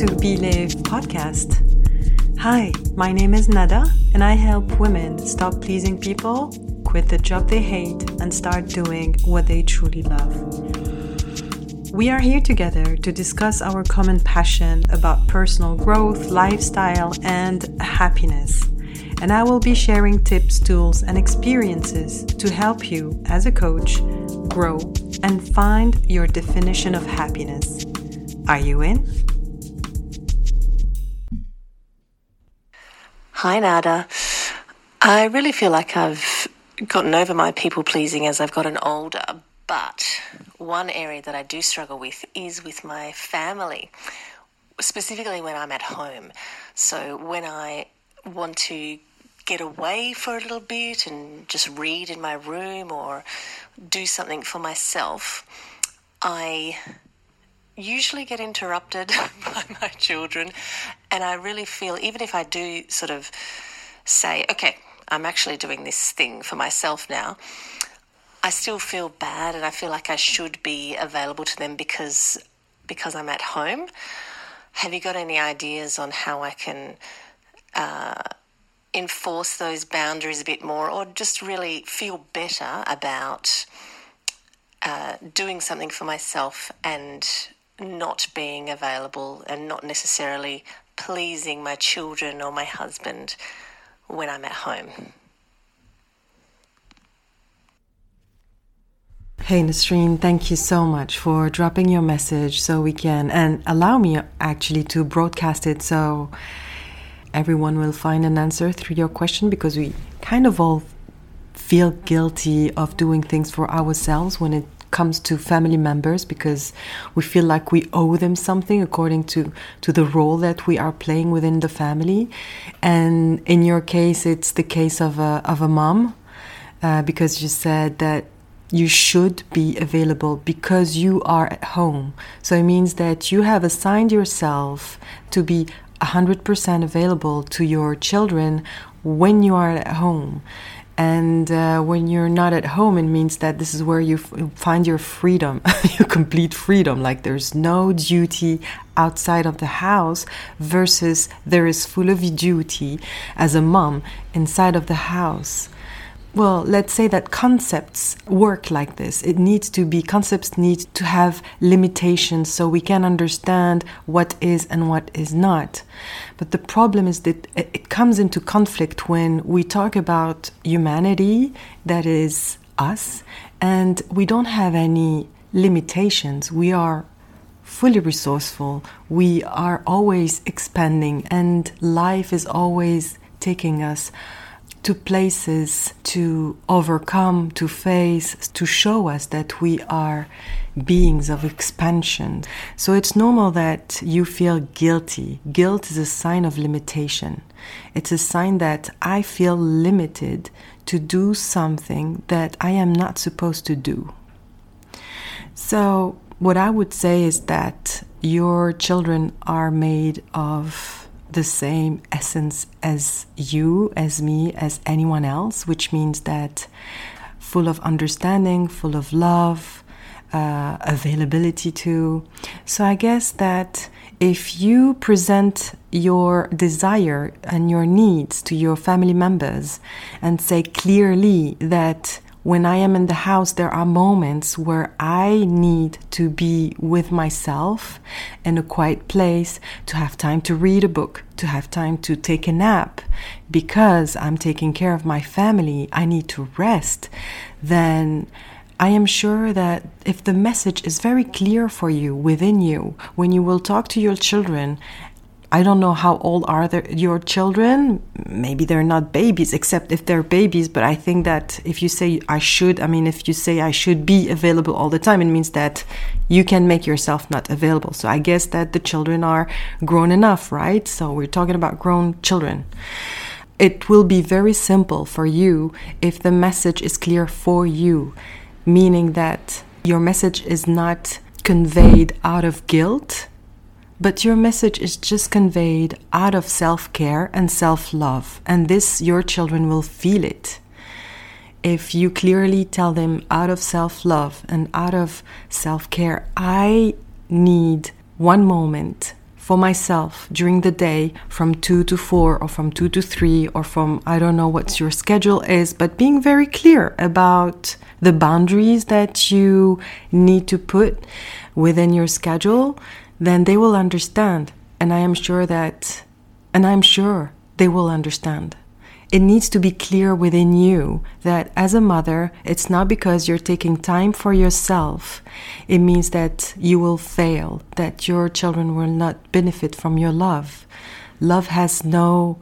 to Believe podcast. Hi, my name is Nada, and I help women stop pleasing people, quit the job they hate, and start doing what they truly love. We are here together to discuss our common passion about personal growth, lifestyle, and happiness. And I will be sharing tips, tools, and experiences to help you as a coach grow and find your definition of happiness. Are you in? Hi, Nada. I really feel like I've gotten over my people pleasing as I've gotten older, but one area that I do struggle with is with my family, specifically when I'm at home. So when I want to get away for a little bit and just read in my room or do something for myself, I usually get interrupted by my children, and I really feel, even if I do sort of say, okay, I'm actually doing this thing for myself now, I still feel bad and I feel like I should be available to them because because I'm at home. Have you got any ideas on how I can uh, enforce those boundaries a bit more, or just really feel better about uh, doing something for myself and not being available and not necessarily pleasing my children or my husband when I'm at home. Hey Nasreen, thank you so much for dropping your message so we can and allow me actually to broadcast it so everyone will find an answer through your question because we kind of all feel guilty of doing things for ourselves when it comes to family members because we feel like we owe them something according to to the role that we are playing within the family. And in your case it's the case of a of a mom uh, because you said that you should be available because you are at home. So it means that you have assigned yourself to be 100% available to your children when you are at home and uh, when you're not at home, it means that this is where you find your freedom, your complete freedom. Like there's no duty outside of the house versus there is full of duty as a mom inside of the house well, let's say that concepts work like this. It needs to be, concepts need to have limitations so we can understand what is and what is not. But the problem is that it comes into conflict when we talk about humanity, that is us, and we don't have any limitations. We are fully resourceful. We are always expanding, and life is always taking us to places to overcome, to face, to show us that we are beings of expansion. So it's normal that you feel guilty. Guilt is a sign of limitation. It's a sign that I feel limited to do something that I am not supposed to do. So, what I would say is that your children are made of the same essence as you, as me, as anyone else, which means that full of understanding, full of love, uh, availability too. So I guess that if you present your desire and your needs to your family members and say clearly that when I am in the house, there are moments where I need to be with myself in a quiet place, to have time to read a book, to have time to take a nap, because I'm taking care of my family, I need to rest, then I am sure that if the message is very clear for you within you, when you will talk to your children I don't know how old are your children. Maybe they're not babies, except if they're babies. But I think that if you say I should, I mean, if you say I should be available all the time, it means that you can make yourself not available. So I guess that the children are grown enough, right? So we're talking about grown children. It will be very simple for you if the message is clear for you, meaning that your message is not conveyed out of guilt but your message is just conveyed out of self care and self love, and this your children will feel it. If you clearly tell them out of self love and out of self care, I need one moment for myself during the day from 2 to 4 or from 2 to 3 or from I don't know what your schedule is, but being very clear about the boundaries that you need to put within your schedule, then they will understand. And I am sure that, and I'm sure they will understand it needs to be clear within you that as a mother, it's not because you're taking time for yourself. It means that you will fail, that your children will not benefit from your love. Love has no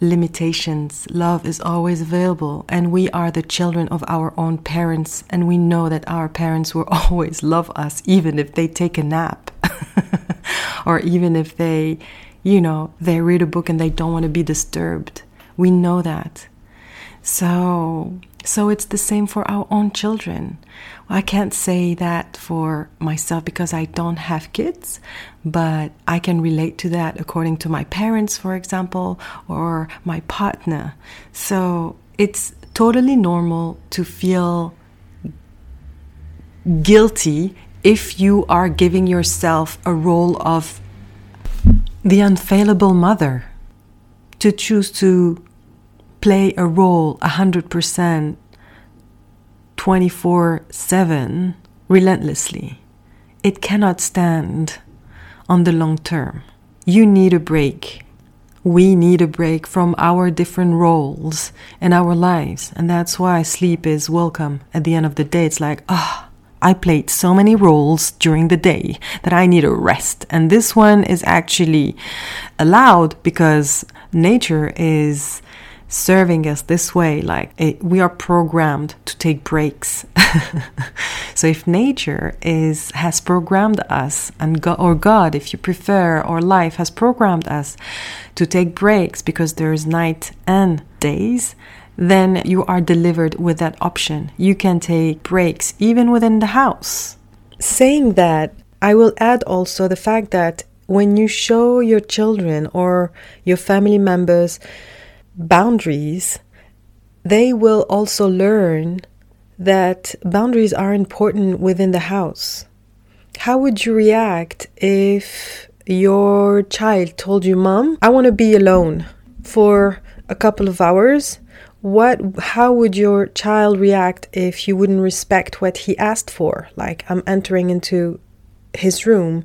limitations. Love is always available, and we are the children of our own parents, and we know that our parents will always love us, even if they take a nap, or even if they, you know, they read a book and they don't want to be disturbed. We know that. So, so it's the same for our own children. I can't say that for myself because I don't have kids, but I can relate to that according to my parents, for example, or my partner. So it's totally normal to feel guilty if you are giving yourself a role of the unfailable mother to choose to play a role 100% 24 7 relentlessly. It cannot stand on the long term. You need a break. We need a break from our different roles in our lives. And that's why sleep is welcome at the end of the day. It's like, ah. Oh, I played so many roles during the day that I need a rest. And this one is actually allowed because nature is serving us this way like it, we are programmed to take breaks so if nature is has programmed us and god, or god if you prefer or life has programmed us to take breaks because there's night and days then you are delivered with that option you can take breaks even within the house saying that i will add also the fact that when you show your children or your family members boundaries, they will also learn that boundaries are important within the house. How would you react if your child told you, Mom, I want to be alone for a couple of hours? What how would your child react if you wouldn't respect what he asked for? Like I'm entering into his room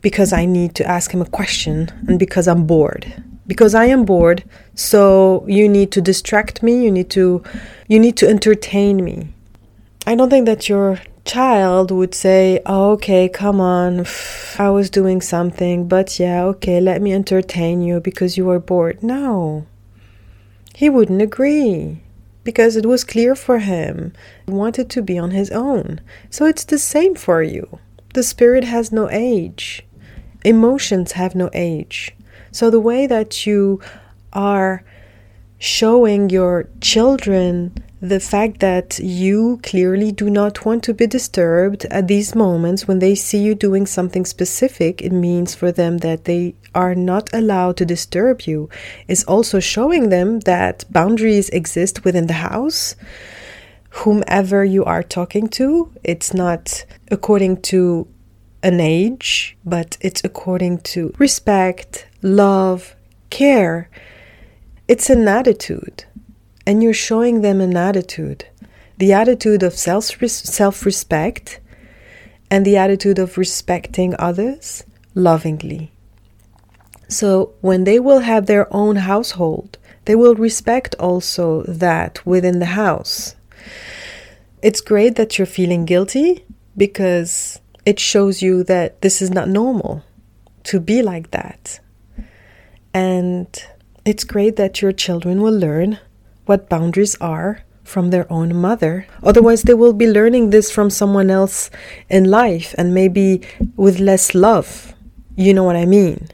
because I need to ask him a question and because I'm bored because I am bored. So you need to distract me. You need to you need to entertain me. I don't think that your child would say, oh, "Okay, come on. I was doing something, but yeah, okay, let me entertain you because you were bored." No. He wouldn't agree because it was clear for him. He wanted to be on his own. So it's the same for you. The spirit has no age. Emotions have no age. So the way that you are showing your children the fact that you clearly do not want to be disturbed at these moments when they see you doing something specific, it means for them that they are not allowed to disturb you, is also showing them that boundaries exist within the house. Whomever you are talking to, it's not according to an age, but it's according to respect, love, care. It's an attitude. And you're showing them an attitude the attitude of self respect and the attitude of respecting others lovingly. So when they will have their own household, they will respect also that within the house. It's great that you're feeling guilty because it shows you that this is not normal to be like that. And it's great that your children will learn what boundaries are from their own mother. Otherwise, they will be learning this from someone else in life and maybe with less love. You know what I mean?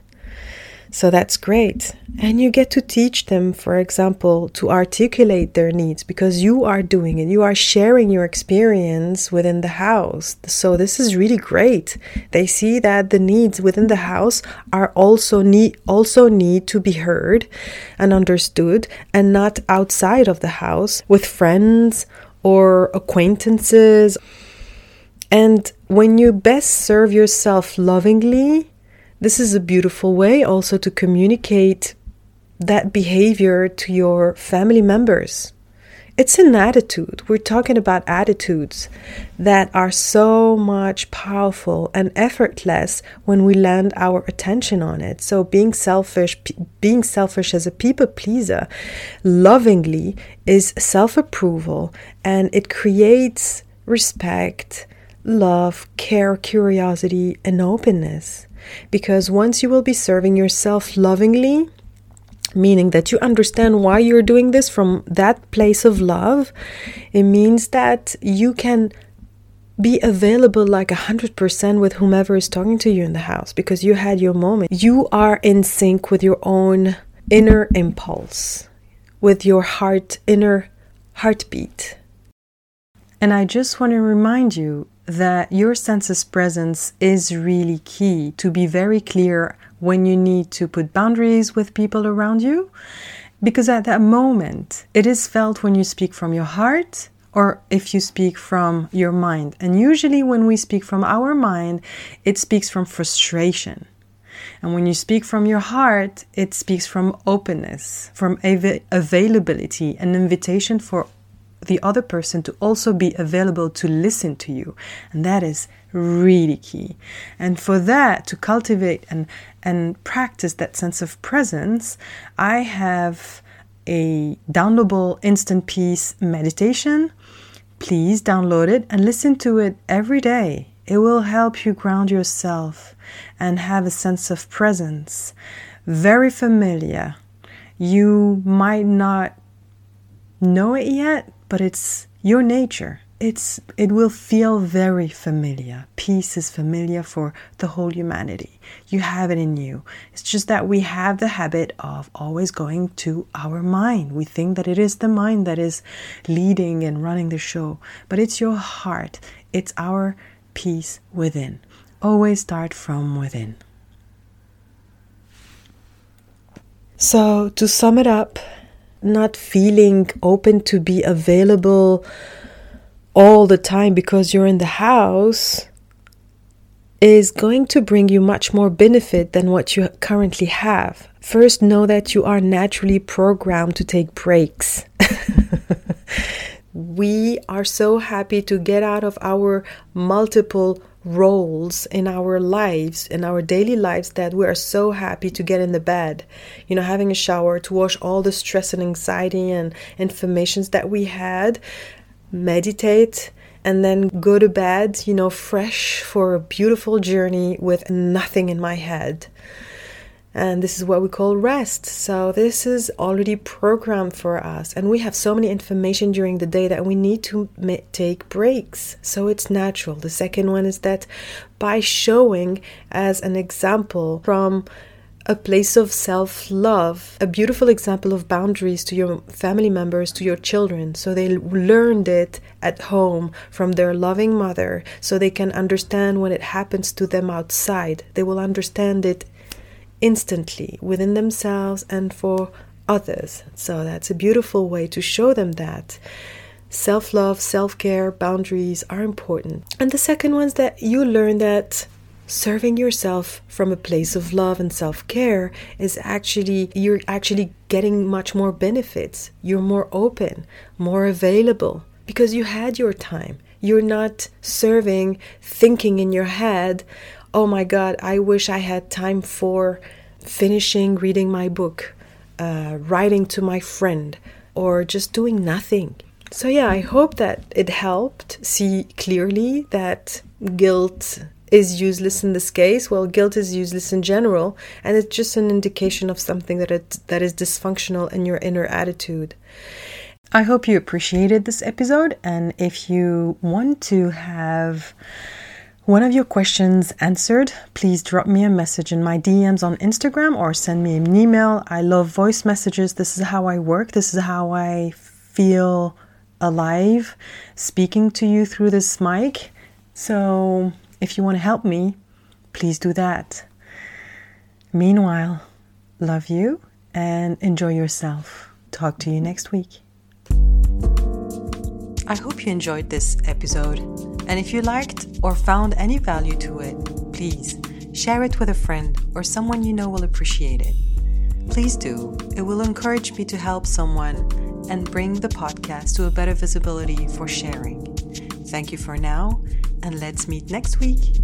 So that's great. And you get to teach them, for example, to articulate their needs because you are doing it. You are sharing your experience within the house. So this is really great. They see that the needs within the house are also need also need to be heard and understood and not outside of the house with friends or acquaintances. And when you best serve yourself lovingly, this is a beautiful way also to communicate that behavior to your family members. It's an attitude. We're talking about attitudes that are so much powerful and effortless when we land our attention on it. So being selfish, being selfish as a people pleaser lovingly is self-approval and it creates respect, love, care, curiosity and openness. Because once you will be serving yourself lovingly, meaning that you understand why you're doing this from that place of love, it means that you can be available like 100% with whomever is talking to you in the house because you had your moment. You are in sync with your own inner impulse, with your heart, inner heartbeat. And I just want to remind you that your senses presence is really key to be very clear when you need to put boundaries with people around you. Because at that moment, it is felt when you speak from your heart or if you speak from your mind. And usually, when we speak from our mind, it speaks from frustration. And when you speak from your heart, it speaks from openness, from av- availability, an invitation for the other person to also be available to listen to you. And that is really key. And for that, to cultivate and, and practice that sense of presence, I have a downloadable instant peace meditation. Please download it and listen to it every day. It will help you ground yourself and have a sense of presence. Very familiar. You might not know it yet, but it's your nature. It's it will feel very familiar. Peace is familiar for the whole humanity. You have it in you. It's just that we have the habit of always going to our mind. We think that it is the mind that is leading and running the show, but it's your heart. It's our peace within. Always start from within. So, to sum it up, not feeling open to be available all the time because you're in the house is going to bring you much more benefit than what you currently have. First, know that you are naturally programmed to take breaks. we are so happy to get out of our multiple roles in our lives, in our daily lives, that we are so happy to get in the bed, you know, having a shower to wash all the stress and anxiety and informations that we had, meditate, and then go to bed, you know, fresh for a beautiful journey with nothing in my head and this is what we call rest. So this is already programmed for us, and we have so many information during the day that we need to take breaks. So it's natural. The second one is that by showing as an example from a place of self love, a beautiful example of boundaries to your family members, to your children. So they learned it at home from their loving mother, so they can understand when it happens to them outside. They will understand it instantly within themselves and for others. So that's a beautiful way to show them that. Self love, self care, boundaries are important. And the second one is that you learn that serving yourself from a place of love and self care is actually, you're actually getting much more benefits. You're more open, more available because you had your time. You're not serving, thinking in your head, oh my God, I wish I had time for finishing reading my book, uh, writing to my friend, or just doing nothing. So, yeah, I hope that it helped see clearly that guilt is useless in this case. Well, guilt is useless in general, and it's just an indication of something that it, that is dysfunctional in your inner attitude. I hope you appreciated this episode, and if you want to have one of your questions answered, please drop me a message in my DMs on Instagram or send me an email. I love voice messages. This is how I work. This is how I feel alive speaking to you through this mic. So, if you want to help me, please do that. Meanwhile, love you and enjoy yourself. Talk to you next week. I hope you enjoyed this episode. And if you liked or found any value to it, please share it with a friend or someone you know will appreciate it. Please do, it will encourage me to help someone and bring the podcast to a better visibility for sharing. Thank you for now, and let's meet next week.